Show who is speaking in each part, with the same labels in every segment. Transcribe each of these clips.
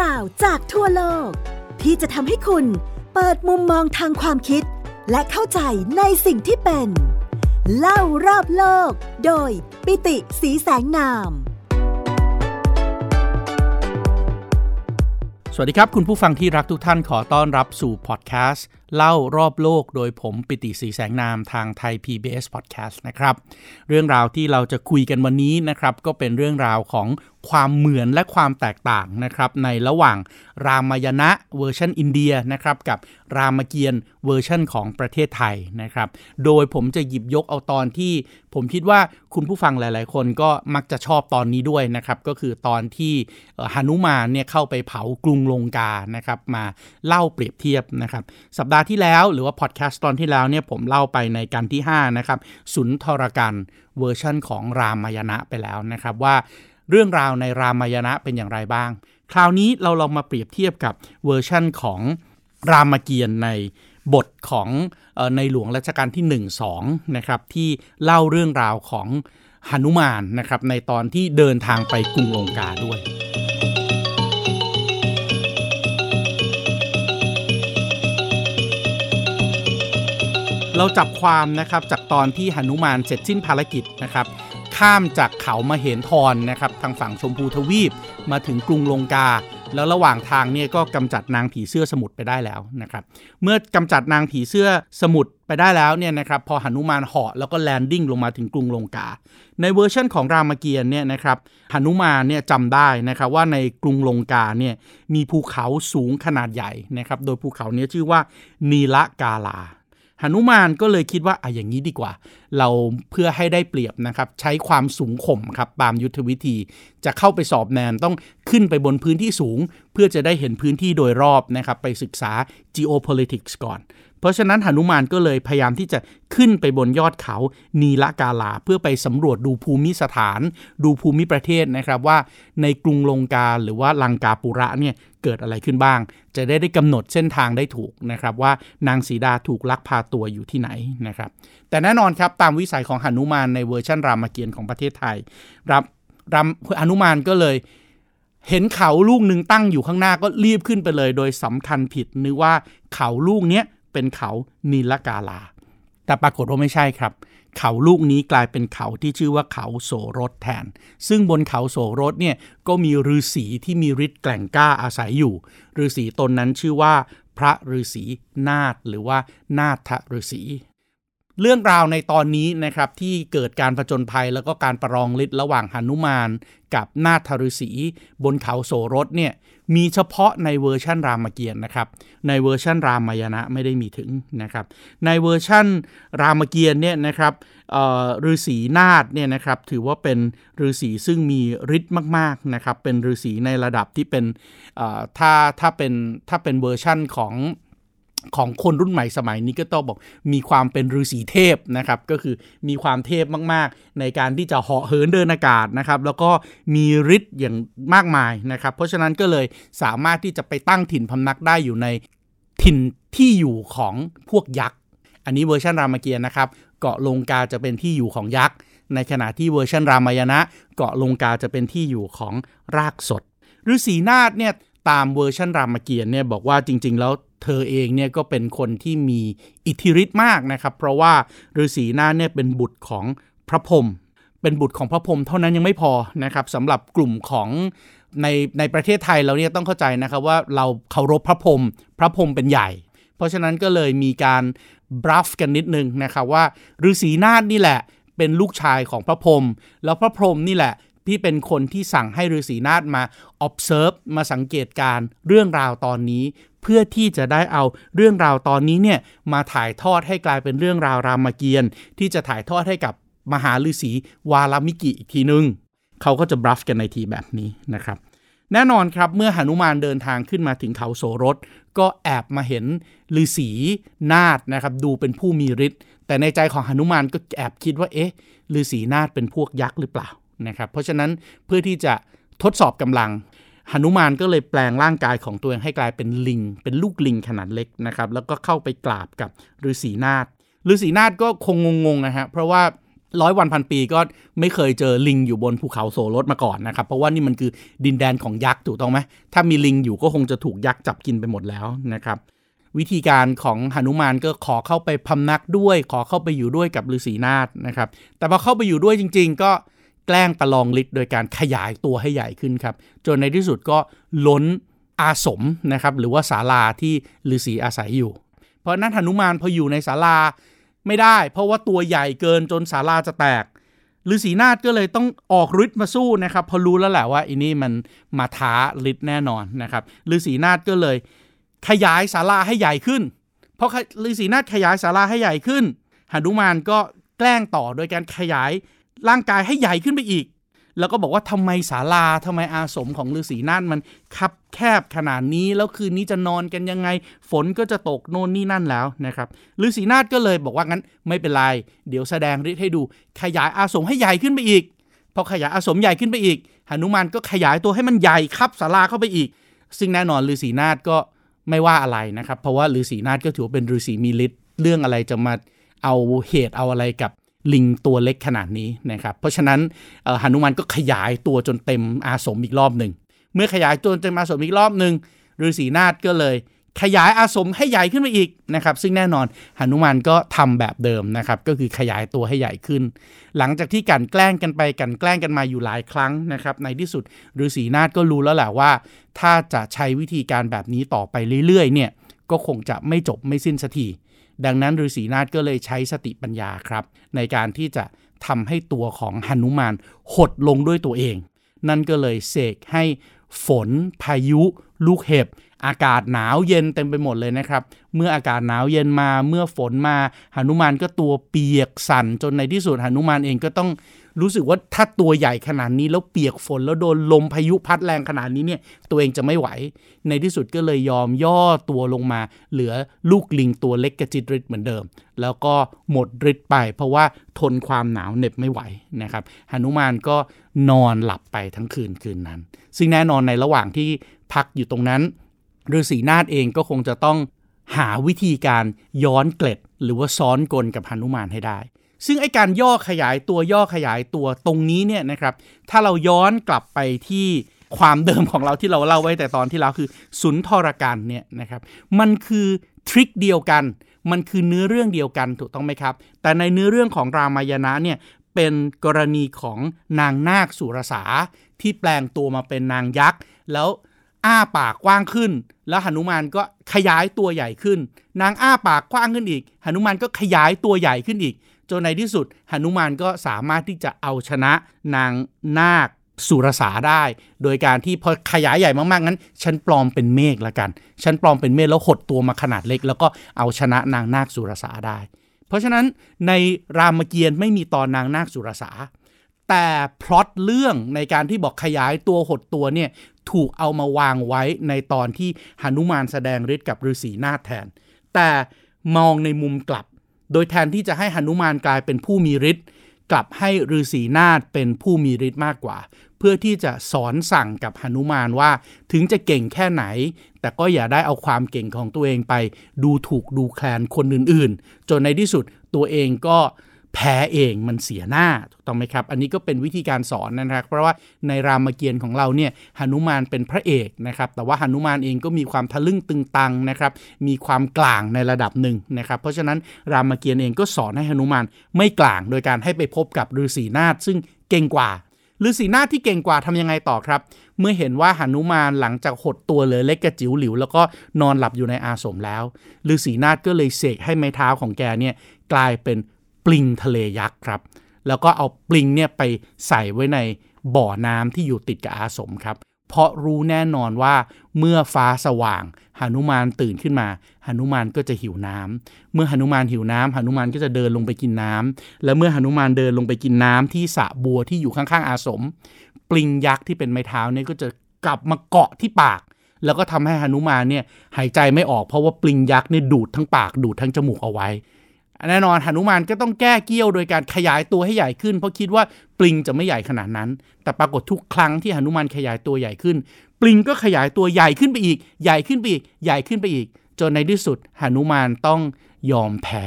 Speaker 1: ราวจากทั่วโลก ที่จะทำให้คุณเปิดมุมมองทางความคิด และเข้าใจในสิ่งที่เป็น เล่ารอบโลก โดยปิติสีแสงนาม
Speaker 2: สวัสดีครับคุณผู้ฟังที่รักทุกท่านขอต้อนรับสู่พอดแคสต์เล่ารอบโลกโดยผมปิติสีแสงนามทางไทย PBS Podcast นะครับ เรื่องราวที่เราจะคุยกันวันนี้นะครับ ก็เป็นเรื่องราวของความเหมือนและความแตกต่างนะครับ ในระหว่างรามายณะเวอร์ชันอินเดียนะครับกับรามเกียรติ์เวอร์ชันของประเทศไทยนะครับ โดยผมจะหยิบยกเอาตอนที่ ผมคิดว่าคุณผู้ฟังหลาย ๆ คนก็มักจะชอบตอนนี้ด้วยนะครับก็คือตอนที่หนุมานเนี่ยเข้าไปเผากรุงลงกานะครับมาเล่าเปรียบเทียบนะครับสัปดาห์ที่แล้ว หรือว่าพอดแคสต์ตอนที่แล้วเนี่ยผมเล่าไปในกัณฑ์ที่ 5 นะครับ สุนทรกัณฑ์เวอร์ชันของรามายณะไปแล้วนะครับว่าเรื่องราวในรามายณะเป็นอย่างไรบ้าง คราวนี้เราลองมาเปรียบเทียบกับเวอร์ชั่นของรามเกียรติ์ในบทของในหลวงรัชกาลที่ 1-2 นะครับ ที่เล่าเรื่องราวของหนุมานนะครับ ในตอนที่เดินทางไปกรุงลงกาด้วย เราจับความนะครับจากตอนที่หนุมานเสร็จสิ้นภารกิจนะครับ ข้ามจากเขามาเห็นทรนนะครับทางฝั่งชมพูทวีปมาถึงกรุงลงกา แล้วระหว่างทางเนี่ยก็กำจัดนางผีเสื้อสมุทรไปได้แล้วนะครับ เมื่อกำจัดนางผีเสื้อสมุทรไปได้แล้วเนี่ยนะครับพอหนุมานเหาะแล้วก็ landing ลงมาถึงกรุงลงกา ในเวอร์ชันของรามเกียรติ์เนี่ยนะครับหนุมานเนี่ยจำได้นะครับว่าในกรุงลงกาเนี่ยมีภูเขาสูงขนาดใหญ่นะครับโดยภูเขาเนี้ชื่อว่านีละกาลา หนุมานก็เลยคิดว่าอะอย่างนี้ดีกว่า เราเพื่อให้ได้เปรียบนะครับ ใช้ความสูงข่มครับตามยุทธวิธี จะเข้าไปสอบแนนต้องขึ้นไปบนพื้นที่สูง เพื่อจะได้เห็นพื้นที่โดยรอบนะครับ ไปศึกษา geopolitics ก่อน เพราะฉะนั้นหนุมานก็เลยพยายามที่จะขึ้นไปบนยอดเขานีละกาลาเพื่อไปสำรวจดูภูมิสถาน ดูภูมิประเทศนะครับว่าในกรุงลงกาหรือว่าลังกาปุระเนี่ยเกิดอะไรขึ้นบ้าง จะได้ได้กำหนดเส้นทางได้ถูกนะครับว่านางสีดาถูกลักพาตัวอยู่ที่ไหนนะครับแต่แน่นอนครับตามวิสัยของหนุมานในเวอร์ชันรามเกียรติ์ของประเทศไทยรับรามหนุมานก็เลยเห็นเขาลูกหนึ่งตั้งอยู่ข้างหน้าก็รีบขึ้นไปเลย โดยสำคัญผิดนึกว่าเขาลูกเนี้ย เป็นเขานีลกาลา แต่ปรากฏว่าไม่ใช่ครับ เขาลูกนี้กลายเป็นเขาที่ชื่อว่าเขาโสรถแทน ซึ่งบนเขาโสรถเนี่ยก็มีฤาษีที่มีฤทธิ์แกล่งกล้าอาศัยอยู่ฤาษีตนนั้นชื่อว่าพระฤาษีนาฏหรือว่านาถฤาษี เรื่องราวในตอนนี้นะครับที่เกิดการผจญภัยแล้วก็การประลองฤทธิ์ระหว่างหนุมานกับนาถฤษีบนเขาโสรถเนี่ยมีเฉพาะในเวอร์ชันรามเกียรตินะครับในเวอร์ชันรามายณะไม่ได้มีถึงนะครับในเวอร์ชันรามเกียรติเนี่ยนะครับฤาษีนาถเนี่ยนะครับถือว่าเป็นฤาษีซึ่งมีฤทธิ์มากๆนะครับเป็นฤาษีในระดับที่เป็นถ้าถ้าเป็นถ้าเป็นเวอร์ชั่นของ ของคนรุ่นใหม่สมัยนี้ก็ต้องบอกมีความเป็นฤาษีเทพนะครับ ก็คือมีความเทพมากๆ ในการที่จะเหาะเหินเดินอากาศนะครับ แล้วก็มีฤทธิ์อย่างมากมายนะครับ เพราะฉะนั้นก็เลยสามารถที่จะไปตั้งถิ่นพำนักได้อยู่ในถิ่นที่อยู่ของพวกยักษ์อันนี้เวอร์ชันรามเกียรติ์นะครับ เกาะลงกาจะเป็นที่อยู่ของยักษ์ในขณะที่เวอร์ชันรามายณะ เกาะลงกาจะเป็นที่อยู่ของรากษส ฤาษีนารทเนี่ยตามเวอร์ชันรามเกียรติ์เนี่ยบอกว่าจริง ๆ แล้ว เธอเองเนี่ยก็เป็นคนที่มีอิทธิฤทธิ์มากนะครับ เพราะว่าฤาษีนารทเนี่ยเป็นบุตรของพระพรหมเป็นบุตรของพระพรหมเท่านั้นยังไม่พอนะครับสำหรับกลุ่มของในในประเทศไทยเราเนี่ยต้องเข้าใจนะครับว่าเราเคารพพระพรหมพระพรหมเป็นใหญ่ เพราะฉะนั้นก็เลยมีการบรัฟกันนิดนึงนะครับว่าฤาษีนาฏนี่แหละ เป็นลูกชายของพระพรหมแล้วพระพรหมนี่แหละที่เป็นคนที่สั่งให้ฤาษีนาฏมา observe มาสังเกตการเรื่องราวตอนนี้ เพื่อที่จะได้เอาเรื่องราวตอนนี้เนี่ยมาถ่ายทอดให้กลายเป็นเรื่องราวรามเกียรติ์ที่จะถ่ายทอดให้กับมหาฤาษีวาลามิกิอีกทีนึงเขาก็จะบรัฟกันในทีแบบนี้นะครับแน่นอนครับเมื่อหนุมานเดินทางขึ้นมาถึงเขาโสรถก็แอบมาเห็นฤาษีนาฏนะครับดูเป็นผู้มีฤทธิ์แต่ในใจของหนุมานก็แอบคิดว่าเอ๊ะฤาษีนาฏเป็นพวกยักษ์หรือเปล่านะครับเพราะฉะนั้นเพื่อที่จะทดสอบกำลัง หนุมานก็เลยแปลงร่างกายของตัวเองให้กลายเป็นลิง เป็นลูกลิงขนาดเล็กนะครับแล้วก็เข้าไปกราบกับฤาษีนาฏฤาษีนาฏก็คงงงๆนะฮะเพราะว่าร้อยวันพันปีก็ไม่เคยเจอลิงอยู่บนภูเขาโซรสมาก่อนนะครับ เพราะว่านี่มันคือดินแดนของยักษ์ถูกต้องไหมถ้ามีลิงอยู่ก็คงจะถูกยักษ์จับกินไปหมดแล้วนะครับวิธีการของหนุมานก็ขอเข้าไปพำนักด้วย ขอเข้าไปอยู่ด้วยกับฤาษีนาฏนะครับ แต่พอเข้าไปอยู่ด้วยจริง ๆ ก็ แกล้งประลองฤทธิ์โดยการขยายตัวให้ใหญ่ขึ้นครับ จนในที่สุดก็ล้นอาสมนะครับหรือว่าศาลาที่ฤาษีอาศัยอยู่ เพราะนั้นหนุมานพออยู่ในศาลาไม่ได้ เพราะว่าตัวใหญ่เกินจนศาลาจะแตกฤาษีนาฏก็เลยต้องออกฤทธิ์มาสู้นะครับพอรู้แล้วแหละว่าอันนี้มันมาท้าฤทธิ์แน่นอนนะครับฤาษีนาฏก็เลย ขยายศาลาให้ใหญ่ขึ้นเพราะฤาษีนาฏขยายศาลาให้ใหญ่ขึ้นหนุมานก็แกล้งต่อโดยการขยาย ร่างกายให้ใหญ่ขึ้นไปอีก แล้วก็บอกว่าทำไมศาลาทำไมอาสมของฤาษีนั่นมันคับแคบขนาดนี้แล้วคืนนี้จะนอนกันยังไง ฝนก็จะตกโน่นนี่นั่นแล้วนะครับฤาษีนาฏก็เลยบอกว่างั้นไม่เป็นไรเดี๋ยวแสดงฤทธิ์ให้ดู ขยายอาสมให้ใหญ่ขึ้นไปอีกพอขยายอาสมใหญ่ขึ้นไปอีกหนุมานก็ขยายตัวให้มันใหญ่คับศาลาเข้าไปอีก ซึ่งแน่นอนฤาษีนาฏก็ไม่ว่าอะไรนะครับ เพราะว่าฤาษีนาฏก็ถือเป็นฤาษีมีฤทธิ์เรื่องอะไรจะมาเอาเหตุเอาอะไรกับ ลิงตัวเล็กขนาดนี้นะครับ เพราะฉะนั้นหนุมานก็ขยายตัวจนเต็มอาสมอีกรอบหนึ่ง เมื่อขยายตัวจนเต็มอาสมอีกรอบหนึ่งฤาษีนาฏก็เลยขยายอาสมให้ใหญ่ขึ้นมาอีกนะครับ ซึ่งแน่นอนหนุมานก็ทำแบบเดิมนะครับ ก็คือขยายตัวให้ใหญ่ขึ้น หลังจากที่กันแกล้งกันไปกันแกล้งกันมาอยู่หลายครั้งนะครับ ในที่สุดฤาษีนาฏก็รู้แล้วแหละว่า ถ้าจะใช้วิธีการแบบนี้ต่อไปเรื่อยๆ เนี่ยก็คงจะไม่จบไม่สิ้นสักที ดังนั้นฤาษีนาฏก็เลยใช้สติปัญญาครับ ในการที่จะทำให้ตัวของหนุมานหดลงด้วยตัวเอง นั่นก็เลยเสกให้ฝนพายุ ลูกเห็บ อากาศหนาวเย็นเต็มไปหมดเลยนะครับ เมื่ออากาศหนาวเย็นมาเมื่อฝนมาหนุมานก็ตัวเปียกสั่นจนในที่สุดหนุมานเองก็ต้อง รู้สึกว่าถ้าตัวใหญ่ขนาดนี้แล้วเปียกฝนแล้วโดนลมพายุพัดแรงขนาดนี้เนี่ย ตัวเองจะไม่ไหว ในที่สุดก็เลยยอมย่อตัวลงมา เหลือลูกลิงตัวเล็กกระจิตริดเหมือนเดิม แล้วก็หมดฤทธิ์ไป เพราะว่าทนความหนาวเหน็บไม่ไหวนะครับหนุมานก็นอนหลับไปทั้งคืนคืนนั้น ซึ่งแน่นอนในระหว่างที่พักอยู่ตรงนั้นฤาษีนาฏเองก็คงจะต้องหาวิธีการย้อนเกล็ด หรือว่าซ้อนกลกับหนุมานให้ได้ ซึ่งไอการย่อขยายตัวย่อขยายตัวตรงนี้เนี่ยนะครับ ถ้าเราย้อนกลับไปที่ความเดิมของเราที่เราเล่าไว้แต่ตอนที่เราคือสุนทรกันเนี่ยนะครับ มันคือทริคเดียวกัน มันคือเนื้อเรื่องเดียวกันถูกต้องไหมครับ แต่ในเนื้อเรื่องของรามายณะเนี่ยเป็นกรณีของนางนาคสุรสาที่แปลงตัวมาเป็นนางยักษ์ แล้วอ้าปากกว้างขึ้น แล้วหนุมานก็ขยายตัวใหญ่ขึ้น นางอ้าปากกว้างขึ้นอีกหนุมานก็ขยายตัวใหญ่ขึ้นอีก จนในที่สุดหนุมานก็สามารถที่จะเอาชนะนางนาคสุรสาได้ โดยการที่พอขยายใหญ่มากๆงั้นฉันปลอมเป็นเมฆละกัน ฉันปลอมเป็นเมฆแล้วหดตัวมาขนาดเล็ก แล้วก็เอาชนะนางนาคสุรสาได้ เพราะฉะนั้นในรามเกียรติไม่มีตอนนางนาคสุรสา แต่พล็อตเรื่องในการที่บอกขยายตัวหดตัวเนี่ยถูกเอามาวางไว้ในตอนที่หนุมานแสดงฤทธิ์กับฤาษีนาถแทน แต่มองในมุมกลับ โดยแทนที่จะให้หนุมานกลายเป็นผู้มีฤทธิ์กลับให้ฤาษีนาฏเป็นผู้มีฤทธิ์มากกว่า เพื่อที่จะสอนสั่งกับหนุมานว่าถึงจะเก่งแค่ไหน แต่ก็อย่าได้เอาความเก่งของตัวเองไป ดูถูกดูแคลนคนอื่นๆ จนในที่สุดตัวเองก็ แพ้เองมันเสียหน้าถูกต้องไหมครับ อันนี้ก็เป็นวิธีการสอนนะครับ เพราะว่าในรามเกียรติ์ของเราเนี่ยหนุมานเป็นพระเอกนะครับ แต่ว่าหนุมานเองก็มีความทะลึ่งตึงตังนะครับ มีความกลางในระดับหนึ่งนะครับ เพราะฉะนั้นรามเกียรติ์เองก็สอนให้หนุมานไม่กลาง โดยการให้ไปพบกับฤาษีนาถซึ่งเก่งกว่าฤาษีนาถที่เก่งกว่าทำยังไงต่อครับ เมื่อเห็นว่าหนุมานหลังจากหดตัวเหลือเล็กกระจิ๋วหลิว แล้วก็นอนหลับอยู่ในอาสมแล้วฤาษีนาถก็เลยเสกให้ไม้เท้าของแกเนี่ยกลายเป็น ปลิงทะเลยักษ์ครับ แล้วก็เอาปลิงเนี่ยไปใส่ไว้ในบ่อน้ำที่อยู่ติดกับอาสมครับ เพราะรู้แน่นอนว่าเมื่อฟ้าสว่างหนุมานตื่นขึ้นมาหนุมานก็จะหิวน้ำเมื่อหนุมานหิวน้ำหนุมานก็จะเดินลงไปกินน้ำและเมื่อหนุมานเดินลงไปกินน้ำที่สระบัวที่อยู่ข้างๆ อาสม ปลิงยักษ์ที่เป็นไม้เท้าเนี่ยก็จะกลับมาเกาะที่ปาก แล้วก็ทำให้หนุมานเนี่ยหายใจไม่ออกเพราะว่าปลิงยักษ์เนี่ยดูดทั้งปากดูดทั้งจมูกเอาไว้ แน่นอนหนุมานก็ต้องแก้เกี้ยวโดยการขยายตัวให้ใหญ่ขึ้น เพราะคิดว่าปลิงจะไม่ใหญ่ขนาดนั้น แต่ปรากฏทุกครั้งที่หนุมานขยายตัวใหญ่ขึ้น ปลิงก็ขยายตัวใหญ่ขึ้นไปอีก ใหญ่ขึ้นไปอีก ใหญ่ขึ้นไปอีก จนในที่สุดหนุมานต้องยอมแพ้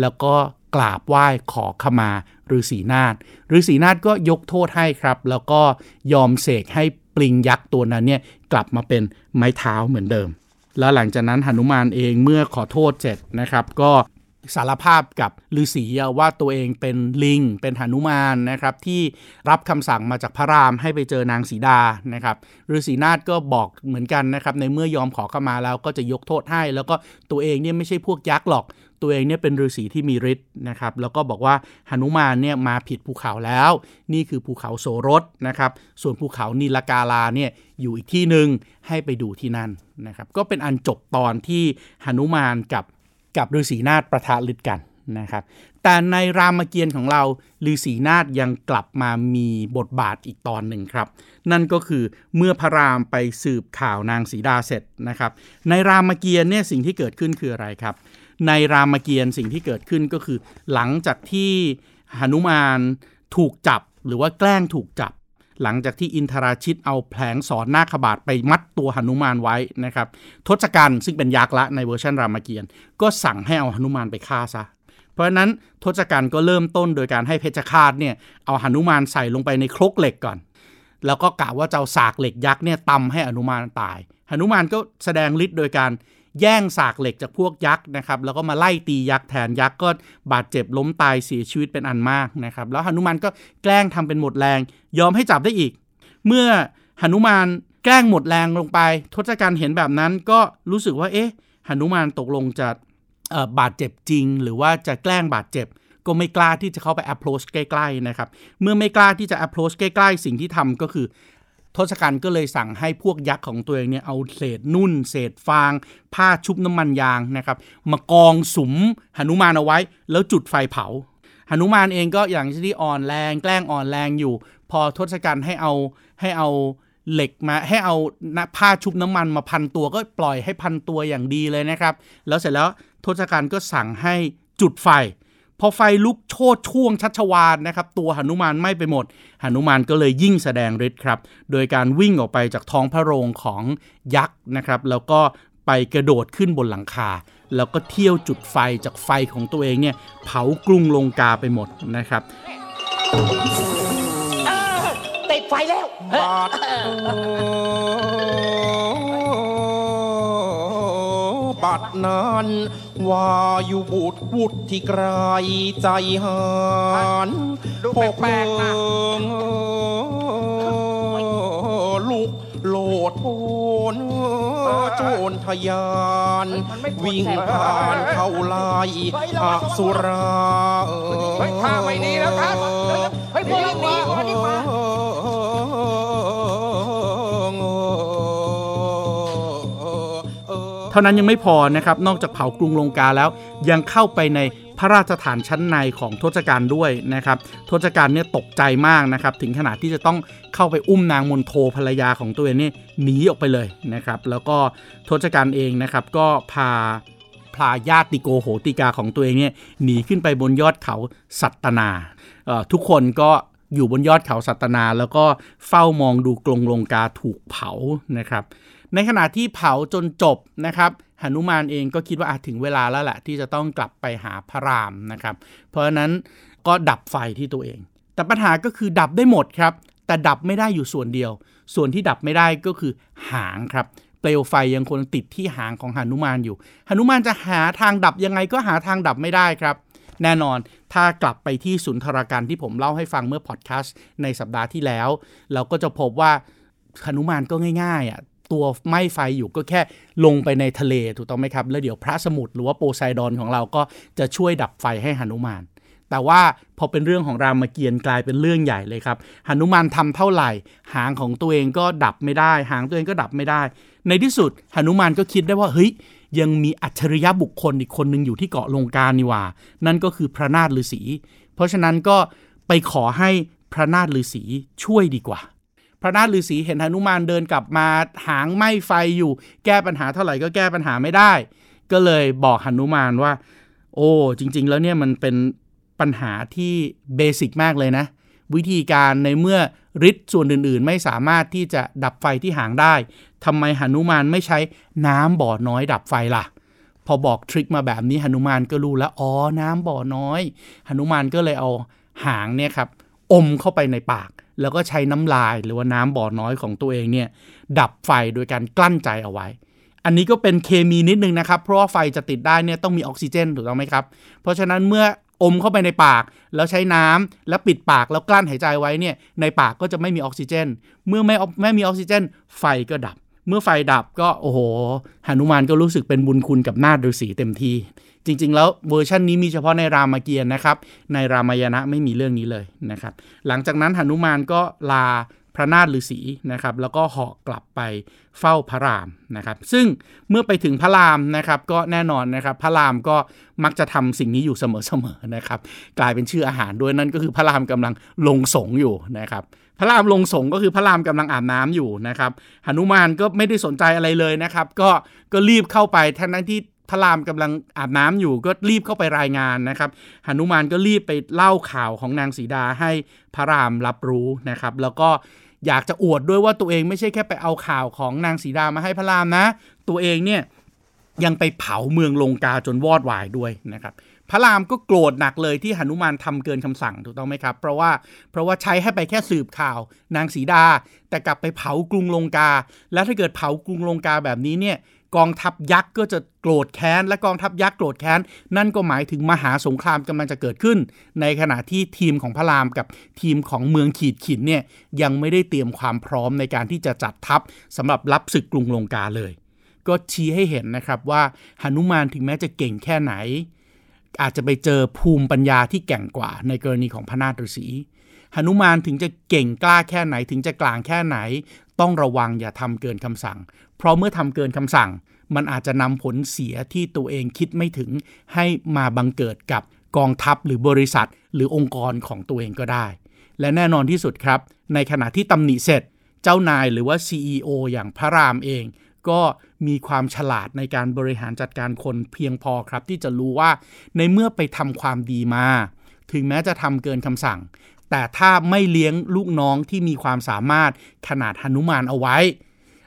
Speaker 2: แล้วก็กราบไหว้ขอขมาฤาษีนาถฤาษีนาถก็ยกโทษให้ครับ แล้วก็ยอมเสกให้ปลิงยักษ์ตัวนั้นเนี่ยกลับมาเป็นไม้เท้าเหมือนเดิม แล้วหลังจากนั้นหนุมานเองเมื่อขอโทษเสร็จนะครับ ก็ สารภาพกับฤาษีว่าตัวเองเป็นลิง เป็นหนุมานนะครับที่รับคำสั่งมาจากพระรามให้ไปเจอนางสีดานะครับฤาษีนาถก็บอกเหมือนกันนะครับในเมื่อยอมขอเข้ามาแล้วก็จะยกโทษให้ แล้วก็ตัวเองเนี่ยไม่ใช่พวกยักษ์หรอก ตัวเองเนี่ยเป็นฤาษีที่มีฤทธิ์นะครับแล้วก็บอกว่าหนุมานเนี่ยมาผิดภูเขาแล้ว นี่คือภูเขาโสรสนะครับส่วนภูเขานีลกาลาเนี่ยอยู่อีกที่หนึ่งให้ไปดูที่นั่นนะครับก็เป็นอันจบตอนที่หนุมานกับ กับฤาษีนาถประทะฤทธิ์กันนะครับ แต่ในรามเกียรติ์ของเราฤาษีนาถยังกลับมามีบทบาทอีกตอนหนึ่งครับ นั่นก็คือเมื่อพระรามไปสืบข่าวนางสีดาเสร็จนะครับ ในรามเกียรติ์เนี่ยสิ่งที่เกิดขึ้นคืออะไรครับ ในรามเกียรติ์สิ่งที่เกิดขึ้นก็คือ หลังจากที่หนุมานถูกจับหรือว่าแกล้งถูกจับ หลังจากที่อินทราชิตเอาแผลงสอนหน้าขบาดไปมัดตัวหนุมานไว้นะครับทศกัณฐ์ซึ่งเป็นยักษ์ละในเวอร์ชันรามเกียรติ์ก็สั่งให้เอาหนุมานไปฆ่าซะ เพราะฉะนั้นทศกัณฐ์ก็เริ่มต้นโดยการให้เพชฌฆาตเนี่ยเอาหนุมานใส่ลงไปในครกเหล็กก่อน แล้วก็กะว่าจะเอาสากเหล็กยักษ์เนี่ยตำให้อนุมานตายหนุมานก็แสดงฤทธิ์โดยการ แย่งสากเหล็กจากพวกยักษ์นะครับแล้วก็มาไล่ตียักษ์แทนยักษ์ก็บาดเจ็บล้มตายเสียชีวิตเป็นอันมากนะครับแล้วหนุมานก็แกล้งทำเป็นหมดแรง ยอมให้จับได้อีก เมื่อหนุมานแกล้งหมดแรงลงไป ทศกัณฐ์เห็นแบบนั้นก็รู้สึกว่าเอ๊ะหนุมานตกลงจะบาดเจ็บจริง หรือว่าจะแกล้งบาดเจ็บก็ไม่กล้าที่จะเข้าไป approach ใกล้ ๆ นะครับ เมื่อไม่กล้าที่จะ approach ใกล้ ๆ สิ่งที่ทำก็คือ ทศกัณฐ์ก็เลยสั่งให้พวกยักษ์ของตัวเองเนี่ยเอาเศษนุ่น เศษฟาง ผ้าชุบน้ำมันยางนะครับ มากองสุมหนุมานเอาไว้ แล้วจุดไฟเผาหนุมานเองก็อย่างที่อ่อนแรงแกล้งอ่อนแรงอยู่ พอทศกัณฐ์ให้เอาให้เอาเหล็กมาให้เอาผ้าชุบน้ำมันมาพันตัวก็ปล่อยให้พันตัวอย่างดีเลยนะครับ แล้วเสร็จแล้วทศกัณฐ์ก็สั่งให้จุดไฟ พอไฟลุกโชดช่วงชัชวานนะครับ ตัวหนุมานไหม้ไปหมดหนุมานก็เลยยิ่งแสดงฤทธิ์ครับ โดยการวิ่งออกไปจากท้องพระโรงของยักษ์นะครับ แล้วก็ไปกระโดดขึ้นบนหลังคา แล้วก็เที่ยวจุดไฟจากไฟของตัวเองเนี่ยเผากรุงลงกาไปหมดนะครับ
Speaker 3: ติดไฟแล้ว
Speaker 4: บาด บัดนั้น ว่าอยู่บุตรบุตรที่ไกลใจหาน
Speaker 3: ดูแปลกๆนะ
Speaker 4: ลุกโลดโอนโจรทยาน
Speaker 3: วิ่
Speaker 4: งผ่านเข้าไล่
Speaker 3: เฮ้ย
Speaker 4: อสุรา
Speaker 3: เฮ้ยท่าไม่ดีแล้วครับเฮ้ยพวกนี้
Speaker 2: ท่านั้นยังไม่พอนะครับ นอกจากเผากรุงลงกาแล้ว ยังเข้าไปในพระราชฐานชั้นในของทศกัณฐ์ด้วยนะครับ ทศกัณฐ์เนี่ยตกใจมากนะครับ ถึงขนาดที่จะต้องเข้าไปอุ้มนางมนโทภรรยาของตัวเองเนี่ยหนีออกไปเลยนะครับ แล้วก็ทศกัณฐ์เองนะครับก็พาพาญาติโกโหติกาของตัวเองเนี่ยหนีขึ้นไปบนยอดเขาสัตนา ทุกคนก็อยู่บนยอดเขาสัตตนา แล้วก็เฝ้ามองดูกรงลงกาถูกเผานะครับ ในขณะที่เผาจนจบนะครับหนุมานเองก็คิดว่าอาจถึงเวลาแล้วแหละที่จะต้องกลับไปหาพระรามนะครับ เพราะฉะนั้นก็ดับไฟที่ตัวเอง แต่ปัญหาก็คือดับได้หมดครับ แต่ดับไม่ได้อยู่ส่วนเดียว ส่วนที่ดับไม่ได้ก็คือหางครับเปลวไฟยังคงติดที่หางของหนุมานอยู่หนุมานจะหาทางดับยังไงก็หาทางดับไม่ได้ครับ แน่นอนถ้ากลับไปที่สุนทรการที่ผมเล่าให้ฟังเมื่อพอดแคสต์ในสัปดาห์ที่แล้ว เราก็จะพบว่าหนุมานก็ง่ายๆอะ ตัวไหม้ไฟอยู่ก็แค่ลงไปในทะเลถูกต้องไหมครับ แล้วเดี๋ยวพระสมุทรหรือว่าโปไซดอนของเราก็จะช่วยดับไฟให้หนุมานแต่ว่าพอเป็นเรื่องของรามเกียรติ์กลายเป็นเรื่องใหญ่เลยครับหนุมานทำเท่าไหร่ หางของตัวเองก็ดับไม่ได้ หางตัวเองก็ดับไม่ได้ ในที่สุดหนุมานก็คิดได้ว่าเฮ้ยยังมีอัจฉริยะบุคคลอีกคนหนึ่งอยู่ที่เกาะลงการนี่หว่า นั่นก็คือพระนาถฤาษี เพราะฉะนั้นก็ไปขอให้พระนาถฤาษีช่วยดีกว่า พระนาถฤาษีเห็นหนุมานเดินกลับมาหางไหม้ไฟอยู่ แก้ปัญหาเท่าไหร่ก็แก้ปัญหาไม่ได้ ก็เลยบอกหนุมานว่า โอ้จริง ๆ แล้วเนี่ยมันเป็นปัญหาที่เบสิกมากเลยนะ วิธีการในเมื่อฤทธิ์ส่วนอื่น ๆ ไม่สามารถที่จะดับไฟที่หางได้ทำไมหนุมานไม่ใช้น้ำบ่อน้อยดับไฟล่ะพอบอกทริคมาแบบนี้หนุมานก็รู้แล้วอ๋อน้ำบ่อน้อยหนุมานก็เลยเอาหางเนี่ยครับ อมเข้าไปในปาก แล้วก็ใช้น้ำลายหรือว่าน้ำบ่อน้อยของตัวเองเนี่ยดับไฟโดยการกลั้นใจเอาไว้ อันนี้ก็เป็นเคมีนิดนึงนะครับ เพราะว่าไฟจะติดได้เนี่ยต้องมีออกซิเจนถูกต้องไหมครับ เพราะฉะนั้นเมื่ออมเข้าไปในปาก แล้วใช้น้ำแล้วปิดปากแล้วกลั้นหายใจไว้เนี่ยในปากก็จะไม่มีออกซิเจน เมื่อไม่ไม่มีออกซิเจน ไฟก็ดับ เมื่อไฟดับก็โอ้โหหนุมานก็รู้สึกเป็นบุญคุณกับนารทฤาษีเต็มที จริง ๆ แล้วเวอร์ชันนี้มีเฉพาะในรามเกียรติ์นะครับ ในรามายณะไม่มีเรื่องนี้เลยนะครับ หลังจากนั้นหนุมานก็ลาพระนาฏฤาษีนะครับแล้วก็เหาะกลับไปเฝ้าพระรามนะครับ ซึ่งเมื่อไปถึงพระรามนะครับก็แน่นอนนะครับ พระรามก็มักจะทำสิ่งนี้อยู่เสมอๆนะครับ กลายเป็นชื่ออาหารด้วยนั่นก็คือพระรามกำลังลงสงอยู่นะครับ พระรามลงสงก็คือพระรามกำลังอาบน้ำอยู่นะครับหนุมานก็ไม่ได้สนใจอะไรเลยนะครับ ก็ก็รีบเข้าไปทั้งที่พระรามกำลังอาบน้ำอยู่ก็รีบเข้าไปรายงานนะครับหนุมานก็รีบไปเล่าข่าวของนางสีดาให้พระรามรับรู้นะครับ แล้วก็อยากจะอวดด้วยว่าตัวเองไม่ใช่แค่ไปเอาข่าวของนางสีดามาให้พระรามนะ ตัวเองเนี่ยยังไปเผาเมืองลงกาจนวอดวายด้วยนะครับ พระรามก็โกรธหนักเลยที่หนุมานทำเกินคำสั่งถูกต้องไหมครับ เพราะว่าเพราะว่าใช้ให้ไปแค่สืบข่าว นางสีดา แต่กลับไปเผากรุงลงกา แล้วถ้าเกิดเผากรุงลงกาแบบนี้เนี่ยกองทัพยักษ์ก็จะโกรธแค้น และกองทัพยักษ์โกรธแค้น นั่นก็หมายถึงมหาสงครามกำลังจะเกิดขึ้น ในขณะที่ทีมของพระรามกับทีมของเมืองขีดขินเนี่ยยังไม่ได้เตรียมความพร้อมในการที่จะจัดทัพสำหรับรับศึกกรุงลงกาเลย ก็ชี้ให้เห็นนะครับว่าหนุมานถึงแม้จะเก่งแค่ไหน อาจจะไปเจอภูมิปัญญาที่แก่งกว่า ในกรณีของพระนาฏฤษีหนุมานถึงจะเก่งกล้าแค่ไหนถึงจะกลางแค่ไหน ต้องระวังอย่าทำเกินคำสั่ง เพราะเมื่อทำเกินคำสั่ง มันอาจจะนำผลเสียที่ตัวเองคิดไม่ถึง ให้มาบังเกิดกับกองทัพหรือบริษัท หรือองค์กรของตัวเองก็ได้ และแน่นอนที่สุดครับ ในขณะที่ตำหนิเสร็จ เจ้านายหรือว่า CEO อย่างพระรามเอง ก็มีความฉลาดในการบริหารจัดการคนเพียงพอครับ ที่จะรู้ว่าในเมื่อไปทำความดีมา ถึงแม้จะทำเกินคำสั่ง แต่ถ้าไม่เลี้ยงลูกน้องที่มีความสามารถขนาดหนุมานเอาไว้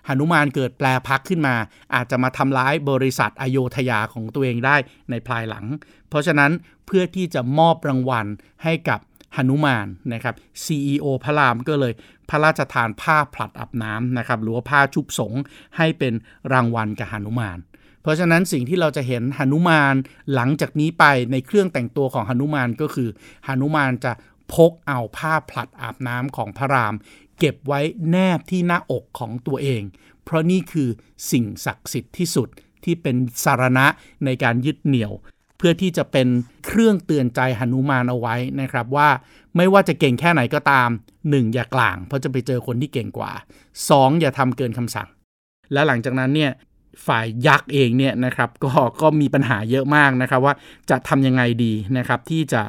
Speaker 2: หนุมานเกิดแปลพักขึ้นมา อาจจะมาทำร้ายบริษัทอโยธยาของตัวเองได้ในภายหลัง เพราะฉะนั้นเพื่อที่จะมอบรางวัลให้กับหนุมานนะครับ CEO พระรามก็เลย พระราชทานผ้าผลัดอาบน้ำนะครับหรือว่าผ้าชุบสงให้เป็นรางวัลกับหนุมาน เพราะฉะนั้นสิ่งที่เราจะเห็นหนุมานหลังจากนี้ไปในเครื่องแต่งตัวของหนุมานก็คือหนุมานจะพกเอาผ้าผลัดอาบน้ำของพระราม เก็บไว้แนบที่หน้าอกของตัวเอง เพราะนี่คือสิ่งศักดิ์สิทธิ์ที่สุดที่เป็นสารณะในการยึดเหนี่ยว เพื่อที่จะเป็นเครื่องเตือนใจหนุมานเอาไว้นะครับว่า ไม่ว่าจะเก่งแค่ไหนก็ตาม 1. อย่ากลาง เพราะจะไปเจอคนที่เก่งกว่า 2. อย่าทำเกินคำสั่ง และหลังจากนั้นเนี่ยฝ่ายยักษ์เองเนี่ยนะครับก็ก็มีปัญหาเยอะมากนะครับว่าจะทำยังไงดีนะครับที่จะ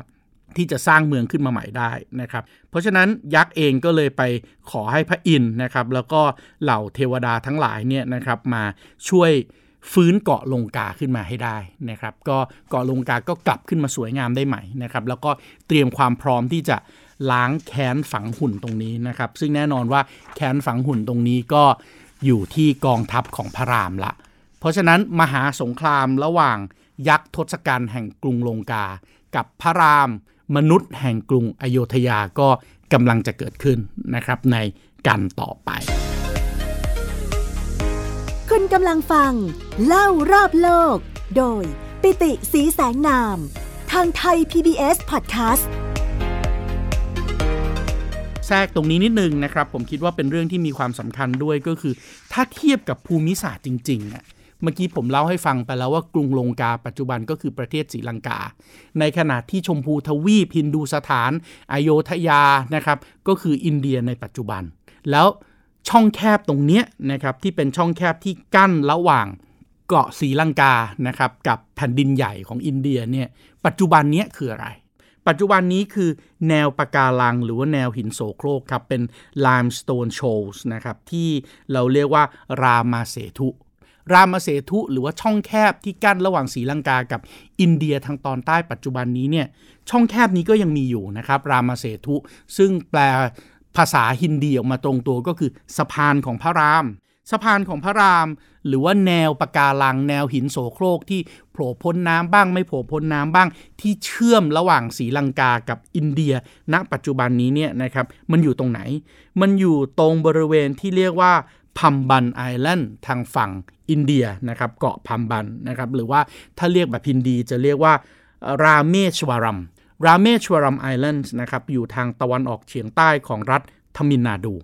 Speaker 2: ที่จะสร้างเมืองขึ้นมาใหม่ได้นะครับ เพราะฉะนั้นยักษ์เองก็เลยไปขอให้พระอินทร์นะครับ แล้วก็เหล่าเทวดาทั้งหลายเนี่ยนะครับมาช่วย ฟื้นเกาะลงกาขึ้นมาให้ได้นะครับก็เกาะลงกาก็กลับขึ้นมาสวยงามได้ใหม่นะครับแล้วก็เตรียมความพร้อมที่จะล้างแค้นฝังหุ่นตรงนี้นะครับ ซึ่งแน่นอนว่าแค้นฝังหุ่นตรงนี้ก็อยู่ที่กองทัพของพระรามละ เพราะฉะนั้นมหาสงครามระหว่างยักษ์ทศกัณฐ์แห่งกรุงลงกา กับพระรามมนุษย์แห่งกรุงอโยธยาก็กำลังจะเกิดขึ้นนะครับในกันต่อไป
Speaker 1: คุณกำลังฟัง เล่ารอบโลก โดยปิติสีแสงนาม ทางไทย PBS Podcast
Speaker 2: แทรกตรงนี้นิดนึงนะครับ ผมคิดว่าเป็นเรื่องที่มีความสำคัญด้วยก็คือ ถ้าเทียบกับภูมิศาสตร์จริงๆอะเมื่อกี้ผมเล่าให้ฟังไปแล้วว่ากรุงลงกาปัจจุบันก็คือประเทศศรีลังกา ในขณะที่ชมพูทวีปพินดูสถานอโยธยานะครับ ก็คืออินเดียในปัจจุบัน แล้ว ช่องแคบตรงนี้นะครับที่เป็นช่องแคบที่กั้นระหว่างเกาะศรีลังกานะครับกับแผ่นดินใหญ่ของอินเดียเนี่ยปัจจุบันนี้คืออะไร ปัจจุบันนี้คือแนวปะการังหรือว่าแนวหินโสโครกครับเป็น limestone shoals นะครับที่เราเรียกว่ารามาเสทุรามเสทุหรือว่าช่องแคบที่กั้นระหว่างศรีลังกากับอินเดียทางตอนใต้ปัจจุบันนี้เนี่ยช่องแคบนี้ก็ยังมีอยู่นะครับรามเสทุซึ่งแปล ภาษาฮินดีออกมาตรงตัวก็คือสะพานของพระรามสะพานของพระราม หรือว่าแนวปะการังแนวหินโสโครกที่โผล่พ้นน้ำบ้างไม่โผล่พ้นน้ำบ้างที่เชื่อมระหว่างศรีลังกากับอินเดีย ณปัจจุบันนี้เนี่ยนะครับมันอยู่ตรงไหน มันอยู่ตรงบริเวณที่เรียกว่าพัมบันไอแลนด์ทางฝั่งอินเดียนะครับเกาะพัมบันนะครับหรือว่าถ้าเรียกแบบพินดีจะเรียกว่าราเมชวารัม ราเมชวารัมไอแลนด์นะครับอยู่ทางตะวันออกเฉียงใต้ของรัฐทมินนาดู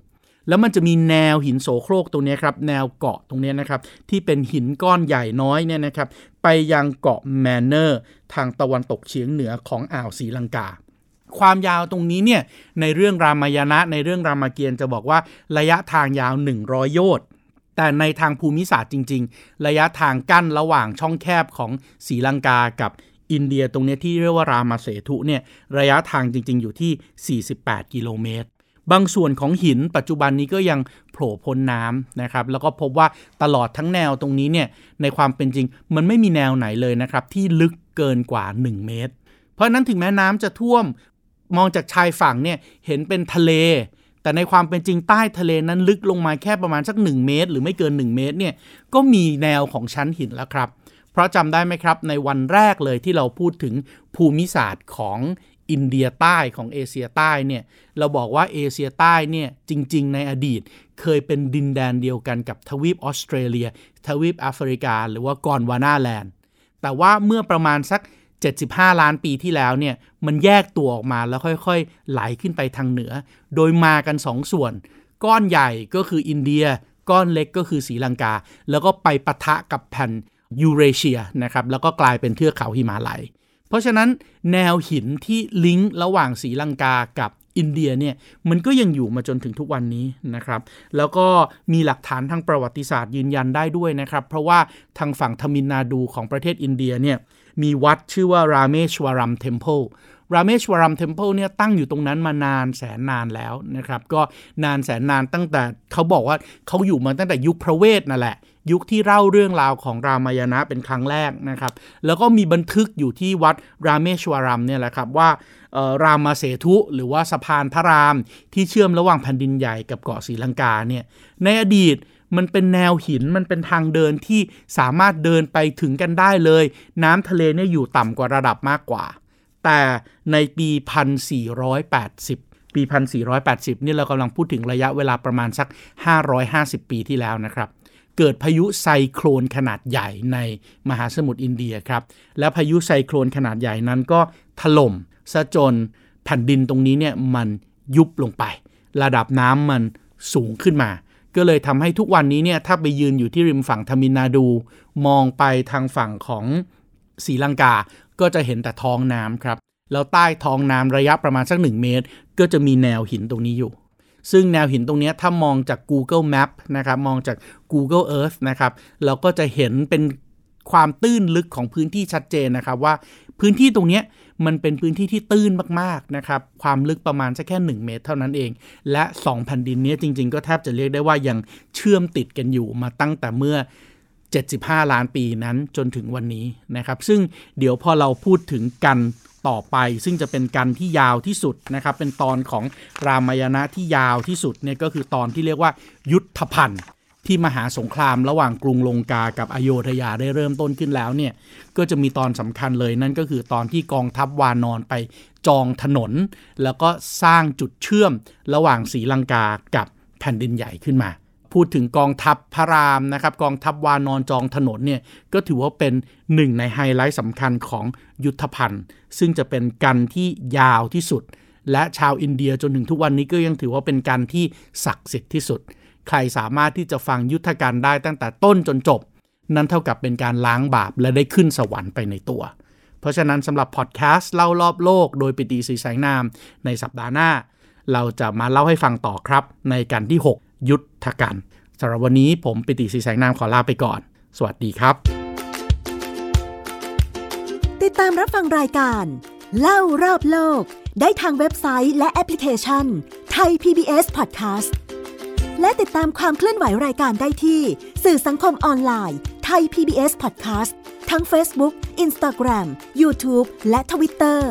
Speaker 2: แล้วมันจะมีแนวหินโสโครกตรงนี้ครับ แนวเกาะตรงนี้นะครับ ที่เป็นหินก้อนใหญ่น้อยเนี่ยนะครับ ไปยังเกาะแมนเนอร์ ทางตะวันตกเฉียงเหนือของอ่าวศรีลังกา ความยาวตรงนี้เนี่ยในเรื่องรามายณะในเรื่องรามเกียรติ์จะบอกว่าระยะทางยาว 100 โยชน์แต่ในทางภูมิศาสตร์จริง ๆ ระยะทางกั้นระหว่างช่องแคบของศรีลังกากับ อินเดียตรงนี้ที่เรียกว่ารามาเสทุเนี่ยระยะทางจริง ๆ อยู่ที่ 48 กิโลเมตร บางส่วนของหินปัจจุบันนี้ก็ยังโผล่พ้นน้ำนะครับ แล้วก็พบว่าตลอดทั้งแนวตรงนี้เนี่ยในความเป็นจริง มันไม่มีแนวไหนเลยนะครับ ที่ลึกเกินกว่า 1 เมตร เพราะนั้นถึงแม้น้ำจะท่วมมองจากชายฝั่งเนี่ยเห็นเป็นทะเล แต่ในความเป็นจริงใต้ทะเลนั้นลึกลงมาแค่ประมาณสัก 1 เมตร หรือไม่เกิน 1 เมตรเนี่ยก็มีแนวของชั้นหินแล้วครับ ราะจำได้ไหมครับ ในวันแรกเลยที่เราพูดถึงภูมิศาสตร์ของอินเดียใต้ของเอเชียใต้เนี่ยเราบอกว่าเอเชียใต้เนี่ยจริง ๆ ในอดีตเคยเป็นดินแดนเดียวกันกับทวีปออสเตรเลีย ทวีปแอฟริกา หรือว่ากอนวานาแลนด์ แต่ว่าเมื่อประมาณสัก 75 ล้านปีที่แล้วเนี่ยมันแยกตัวออกมาแล้วค่อยๆ ไหลขึ้นไปทางเหนือ โดยมากัน 2ส่วน ก้อนใหญ่ก็คืออินเดีย ก้อนเล็กก็คือศรีลังกา แล้วก็ไปปะทะกับแผ่น ยูเรเชียนะครับแล้วก็กลายเป็นเทือกเขาหิมาลัย เพราะฉะนั้นแนวหินที่ลิงก์ระหว่างศรีลังกากับอินเดียเนี่ยมันก็ยังอยู่มาจนถึงทุกวันนี้นะครับ แล้วก็มีหลักฐานทางประวัติศาสตร์ยืนยันได้ด้วยนะครับ เพราะว่าทางฝั่งทมิฬนาดูของประเทศอินเดียเนี่ยมีวัดชื่อว่าราเมชวารัม temple ราเมชวารัม temple เนี่ยตั้งอยู่ตรงนั้นมานานแสนนานแล้วนะครับ ก็นานแสนนานตั้งแต่เขาบอกว่าเขาอยู่มาตั้งแต่ยุคพระเวทนั่นแหละ ยุคที่เล่าเรื่องราวของรามายณะเป็นครั้งแรกนะครับ แล้วก็มีบันทึกอยู่ที่วัดราเมชวารัมเนี่ยแหละครับว่ารามาเสทุหรือว่าสะพานพระรามที่เชื่อมระหว่างแผ่นดินใหญ่กับเกาะศรีลังกาเนี่ยในอดีตมันเป็นแนวหินมันเป็นทางเดินที่สามารถเดินไปถึงกันได้เลย น้ำทะเลเนี่ยอยู่ต่ำกว่าระดับมากกว่า แต่ในปี 1480 ปี 1480 นี่เรากำลังพูดถึงระยะเวลาประมาณสัก 550 ปีที่แล้วนะครับ เกิดพายุไซโครนขนาดใหญ่ในมหาสมุทรอินเดียครับ และพายุไซโครนขนาดใหญ่นั้นก็ถล่มซะจนแผ่นดินตรงนี้เนี่ยมันยุบลงไป ระดับน้ำมันสูงขึ้นมา ก็เลยทำให้ทุกวันนี้เนี่ยถ้าไปยืนอยู่ที่ริมฝั่งทมินาดู มองไปทางฝั่งของศรีลังกาก็จะเห็นแต่ท้องน้ำครับ แล้วใต้ท้องน้ำระยะประมาณสัก 1 เมตร ก็จะมีแนวหินตรงนี้อยู่ ซึ่งแนวหินตรงนี้ถ้ามองจาก Google Map นะครับมองจาก Google Earth นะครับเราก็จะเห็นเป็นความตื้นลึกของพื้นที่ชัดเจนนะครับว่าพื้นที่ตรงนี้มันเป็นพื้นที่ที่ตื้นมากๆนะครับความลึกประมาณสักแค่ 1 เมตรเท่านั้นเอง และ 2 แผ่นดินนี้จริง ๆ ก็แทบจะเรียกได้ว่ายังเชื่อมติดกันอยู่มาตั้งแต่เมื่อ 75 ล้านปีนั้นจนถึงวันนี้นะครับ ซึ่งเดี๋ยวพอเราพูดถึงกันต่อไป ซึ่งจะเป็นกันที่ยาวที่สุดนะครับ เป็นตอนของรามายณะที่ยาวที่สุดเนี่ยก็คือตอนที่เรียกว่ายุทธพันธ์ที่มหาสงครามระหว่างกรุงลงกากับอโยธยาได้เริ่มต้นขึ้นแล้วเนี่ยก็จะมีตอนสำคัญเลยนั่นก็คือตอนที่กองทัพวานอนไปจองถนน แล้วก็สร้างจุดเชื่อมระหว่างศรีลังกากับแผ่นดินใหญ่ขึ้นมา พูดถึงกองทัพพระรามนะครับกองทัพวานอนจองถนนเนี่ยก็ถือว่าเป็นหนึ่งในไฮไลท์สำคัญของยุทธกัณฑ์ ซึ่งจะเป็นกัณฑ์ที่ยาวที่สุด และชาวอินเดียจนถึงทุกวันนี้ก็ยังถือว่าเป็นกัณฑ์ที่ศักดิ์สิทธิ์ที่สุด ใครสามารถที่จะฟังยุทธกัณฑ์ได้ตั้งแต่ต้นจนจบ นั่นเท่ากับเป็นการล้างบาปและได้ขึ้นสวรรค์ไปในตัว เพราะฉะนั้นสำหรับพอดแคสต์เล่ารอบโลก โดยปิติศรีแสงนามในสัปดาห์หน้า เราจะมาเล่าให้ฟังต่อครับ ในกัณฑ์ที่ 6 ยุทธ การสำหรับวันนี้ผมปิติศรีแสงนามขอลาไปก่อน สวัสดีครับ
Speaker 1: ติดตามรับฟังรายการ เล่ารอบโลก ได้ทางเว็บไซต์และแอปพลิเคชันไทย PBS Podcast และติดตามความเคลื่อนไหวรายการได้ที่ สื่อสังคมออนไลน์ไทย PBS Podcast ทั้ง Facebook Instagram YouTube และ Twitter